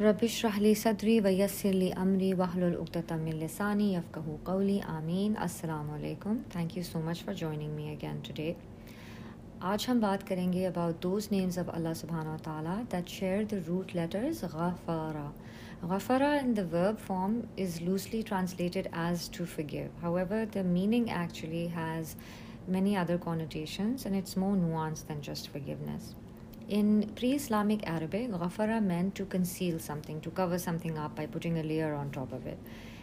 رب اشرح لي صدري ويسر لي أمري واحلل عقدة من لساني يفقهوا قولي آمين السلام عليكم Thank you so much for joining me again today. आज हम बात करेंगे about those names of Allah subhanahu wa ta'ala that share the root letters Ghafara. Ghafara in the verb form is loosely translated as to forgive. However, the meaning actually has many other connotations and it's more nuanced than just forgiveness. In pre Islamic Arabic, ghafara meant to conceal something, to cover something up by putting a layer on top of it.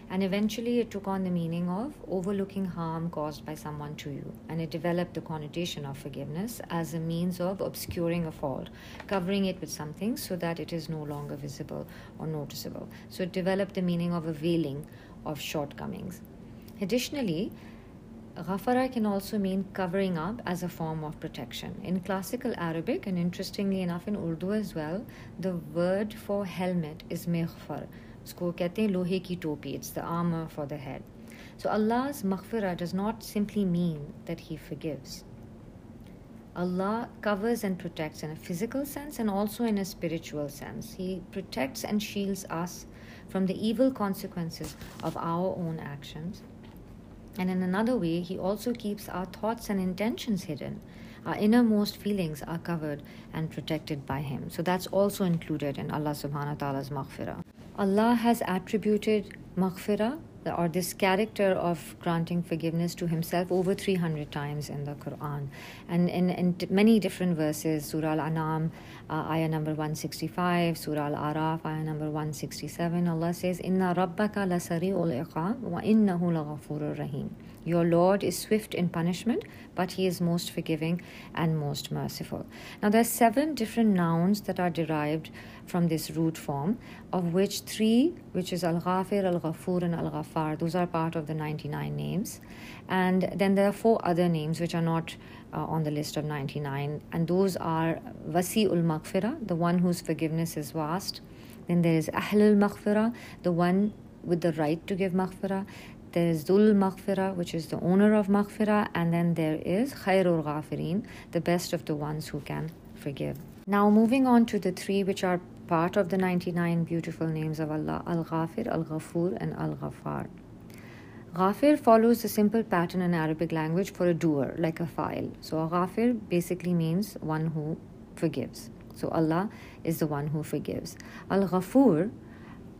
And eventually it took on the meaning of overlooking harm caused by someone to you. And it developed the connotation of forgiveness as a means of obscuring a fault, covering it with something so that it is no longer visible or noticeable. So it developed the meaning of a veiling of shortcomings. Additionally, Ghafara can also mean covering up as a form of protection. In classical Arabic, and interestingly enough in Urdu as well, the word for helmet is meghfar. Kehte hain lohe ki topi. It's the armor for the head. So Allah's maghfirah does not simply mean that He forgives. Allah covers and protects in a physical sense and also in a spiritual sense. He protects and shields us from the evil consequences of our own actions and in another way, He also keeps our thoughts and intentions hidden. Our innermost feelings are covered and protected by Him. So that's also included in Allah subhanahu wa ta'ala's maghfirah. Allah has attributed maghfirah or this character of granting forgiveness to himself over 300 times in the Quran. And in, in many different verses, Surah Al An'am, uh, ayah number 165, Surah Al Araf, ayah number 167, Allah says, Inna rabbaka lasari'ul iqab wa innahu laghafurur rahim. Your Lord is swift in punishment, but He is most forgiving and most merciful. Now, there are seven different nouns that are derived from this root form, of which three, which is Al Ghafir, Al Ghafur, and Al Those are part of the 99 names. And then there are four other names which are not uh, on the list of 99, and those are Wasi ul Maghfirah, the one whose forgiveness is vast. Then there is Ahlul Maghfirah, the one with the right to give maghfirah. There is Dul Maghfirah, which is the owner of Maghfirah, and then there is Khairul Ghafirin, the best of the ones who can forgive. Now, moving on to the three which are part of the 99 beautiful names of Allah Al Ghafir, Al Ghafur, and Al Ghaffar. Ghafir follows the simple pattern in Arabic language for a doer, like a fa'il. So, a Ghafir basically means one who forgives. So, Allah is the one who forgives. Al Ghafur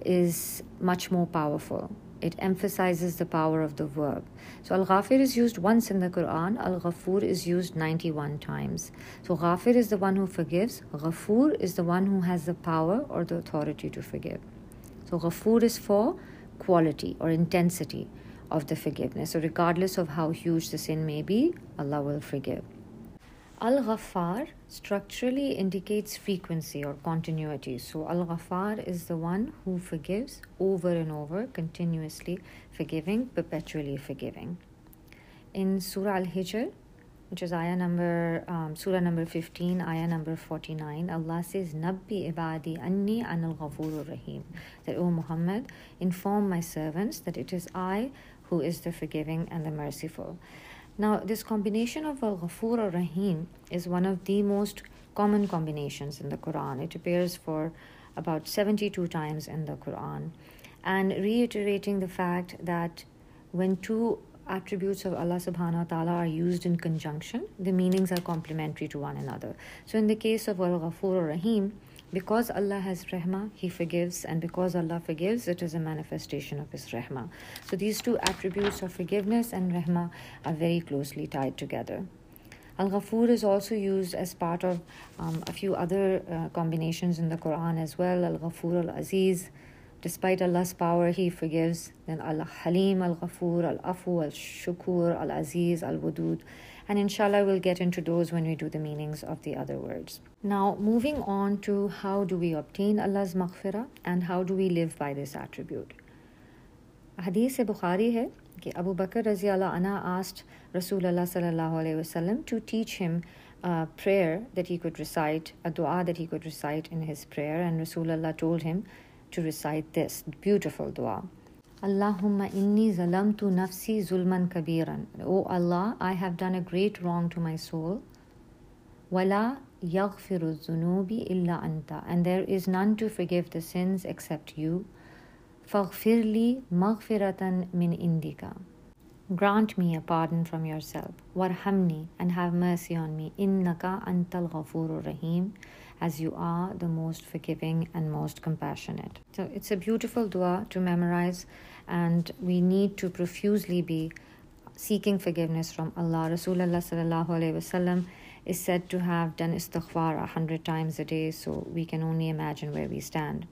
is much more powerful it emphasizes the power of the verb. So Al Ghafir is used once in the Quran, Al Ghafur is used 91 times. So Ghafir is the one who forgives, Ghafur is the one who has the power or the authority to forgive. So Ghafur is for quality or intensity of the forgiveness. So regardless of how huge the sin may be, Allah will forgive. Al Ghaffar structurally indicates frequency or continuity. So, Al Ghaffar is the one who forgives over and over, continuously forgiving, perpetually forgiving. In Surah Al Hijr, which is ayah number, um, surah number 15, ayah number 49, Allah says, Nabbi ibadi anni anil ghafurur rahim. That, O Muhammad, inform my servants that it is I who is the forgiving and the merciful. Now, this combination of Al Ghafur or Rahim is one of the most common combinations in the Quran. It appears for about 72 times in the Quran, and reiterating the fact that when two attributes of Allah subhanahu wa ta'ala are used in conjunction, the meanings are complementary to one another. So, in the case of Al Ghafur or Rahim, because Allah has rahmah, He forgives, and because Allah forgives, it is a manifestation of His rahmah. So these two attributes of forgiveness and rahmah are very closely tied together. Al Ghafur is also used as part of um, a few other uh, combinations in the Quran as well. Al Ghafur Al Aziz, despite Allah's power, He forgives. Then Al Halim, Al Ghafur, Al Afu, Al Shukur, Al Aziz, Al Wudud And inshallah, we'll get into those when we do the meanings of the other words. Now, moving on to how do we obtain Allah's maghfirah and how do we live by this attribute. Hadith Bukhari hai कि Abu Bakr रजी anha asked Rasulullah sallallahu alaihi wasallam to teach him a prayer that he could recite, a dua that he could recite in his prayer, and Rasulullah told him to recite this beautiful dua. Allahumma inni zalamtu nafsi zulman kabiran. O Allah, I have done a great wrong to my soul. Wala yaghfiru zunubi illa anta. And there is none to forgive the sins except you. Faghfirli maghfiratan min indika. Grant me a pardon from yourself. Warhamni and have mercy on me. Innaka antal ghafurur rahim as you are the most forgiving and most compassionate. So it's a beautiful dua to memorize, and we need to profusely be seeking forgiveness from Allah. Rasulullah sallallahu alaihi wasallam is said to have done istighfar a hundred times a day, so we can only imagine where we stand.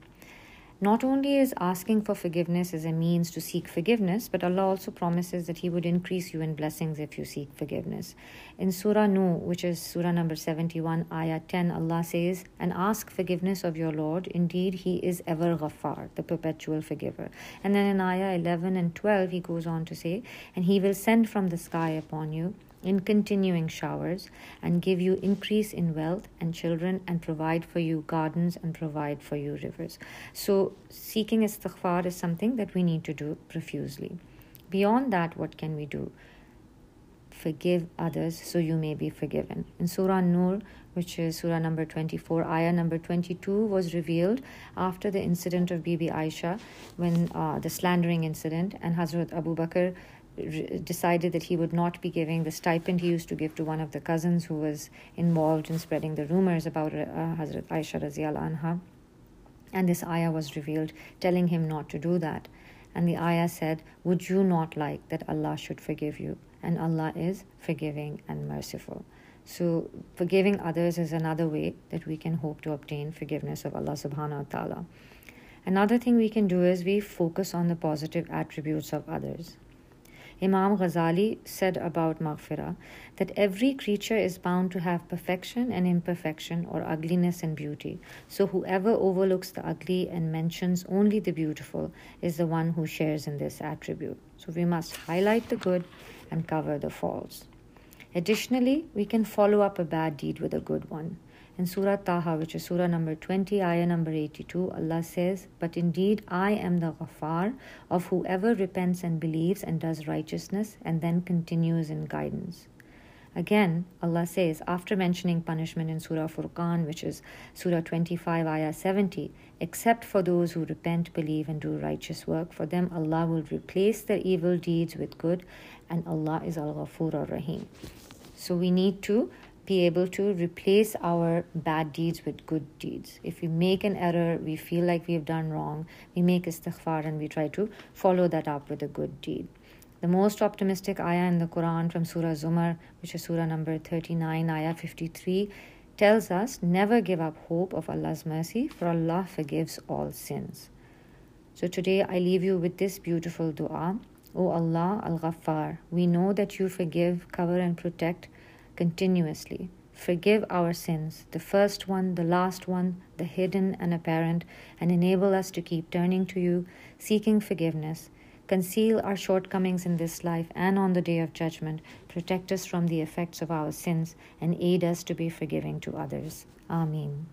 Not only is asking for forgiveness as a means to seek forgiveness, but Allah also promises that He would increase you in blessings if you seek forgiveness. In Surah Nuh, which is Surah number 71, Ayah 10, Allah says, And ask forgiveness of your Lord. Indeed, He is ever Ghaffar, the perpetual forgiver. And then in Ayah 11 and 12, He goes on to say, And He will send from the sky upon you in continuing showers and give you increase in wealth and children and provide for you gardens and provide for you rivers. So, seeking istighfar is something that we need to do profusely. Beyond that, what can we do? Forgive others so you may be forgiven. In Surah Nur, which is Surah number 24, Ayah number 22, was revealed after the incident of Bibi Aisha, when uh, the slandering incident, and Hazrat Abu Bakr decided that he would not be giving the stipend he used to give to one of the cousins who was involved in spreading the rumors about uh, Hazrat Aisha radiallahu anha. And this ayah was revealed telling him not to do that. And the ayah said, Would you not like that Allah should forgive you? And Allah is forgiving and merciful. So, forgiving others is another way that we can hope to obtain forgiveness of Allah subhanahu wa ta'ala. Another thing we can do is we focus on the positive attributes of others. Imam Ghazali said about maghfirah that every creature is bound to have perfection and imperfection or ugliness and beauty. So whoever overlooks the ugly and mentions only the beautiful is the one who shares in this attribute. So we must highlight the good and cover the faults. Additionally, we can follow up a bad deed with a good one. In Surah Taha, which is Surah number 20, Ayah number 82, Allah says, But indeed I am the Ghaffar of whoever repents and believes and does righteousness and then continues in guidance. Again, Allah says, after mentioning punishment in Surah Furqan, which is Surah 25, Ayah 70, except for those who repent, believe, and do righteous work, for them Allah will replace their evil deeds with good, and Allah is Al Ghafur Ar Rahim. So we need to be able to replace our bad deeds with good deeds. If we make an error, we feel like we have done wrong, we make istighfar and we try to follow that up with a good deed. The most optimistic ayah in the Quran from Surah Zumar, which is Surah number 39, ayah 53, tells us never give up hope of Allah's mercy, for Allah forgives all sins. So today I leave you with this beautiful dua. O Allah Al Ghaffar, we know that you forgive, cover, and protect continuously. Forgive our sins, the first one, the last one, the hidden and apparent, and enable us to keep turning to you, seeking forgiveness. Conceal our shortcomings in this life and on the day of judgment. Protect us from the effects of our sins and aid us to be forgiving to others. Amen.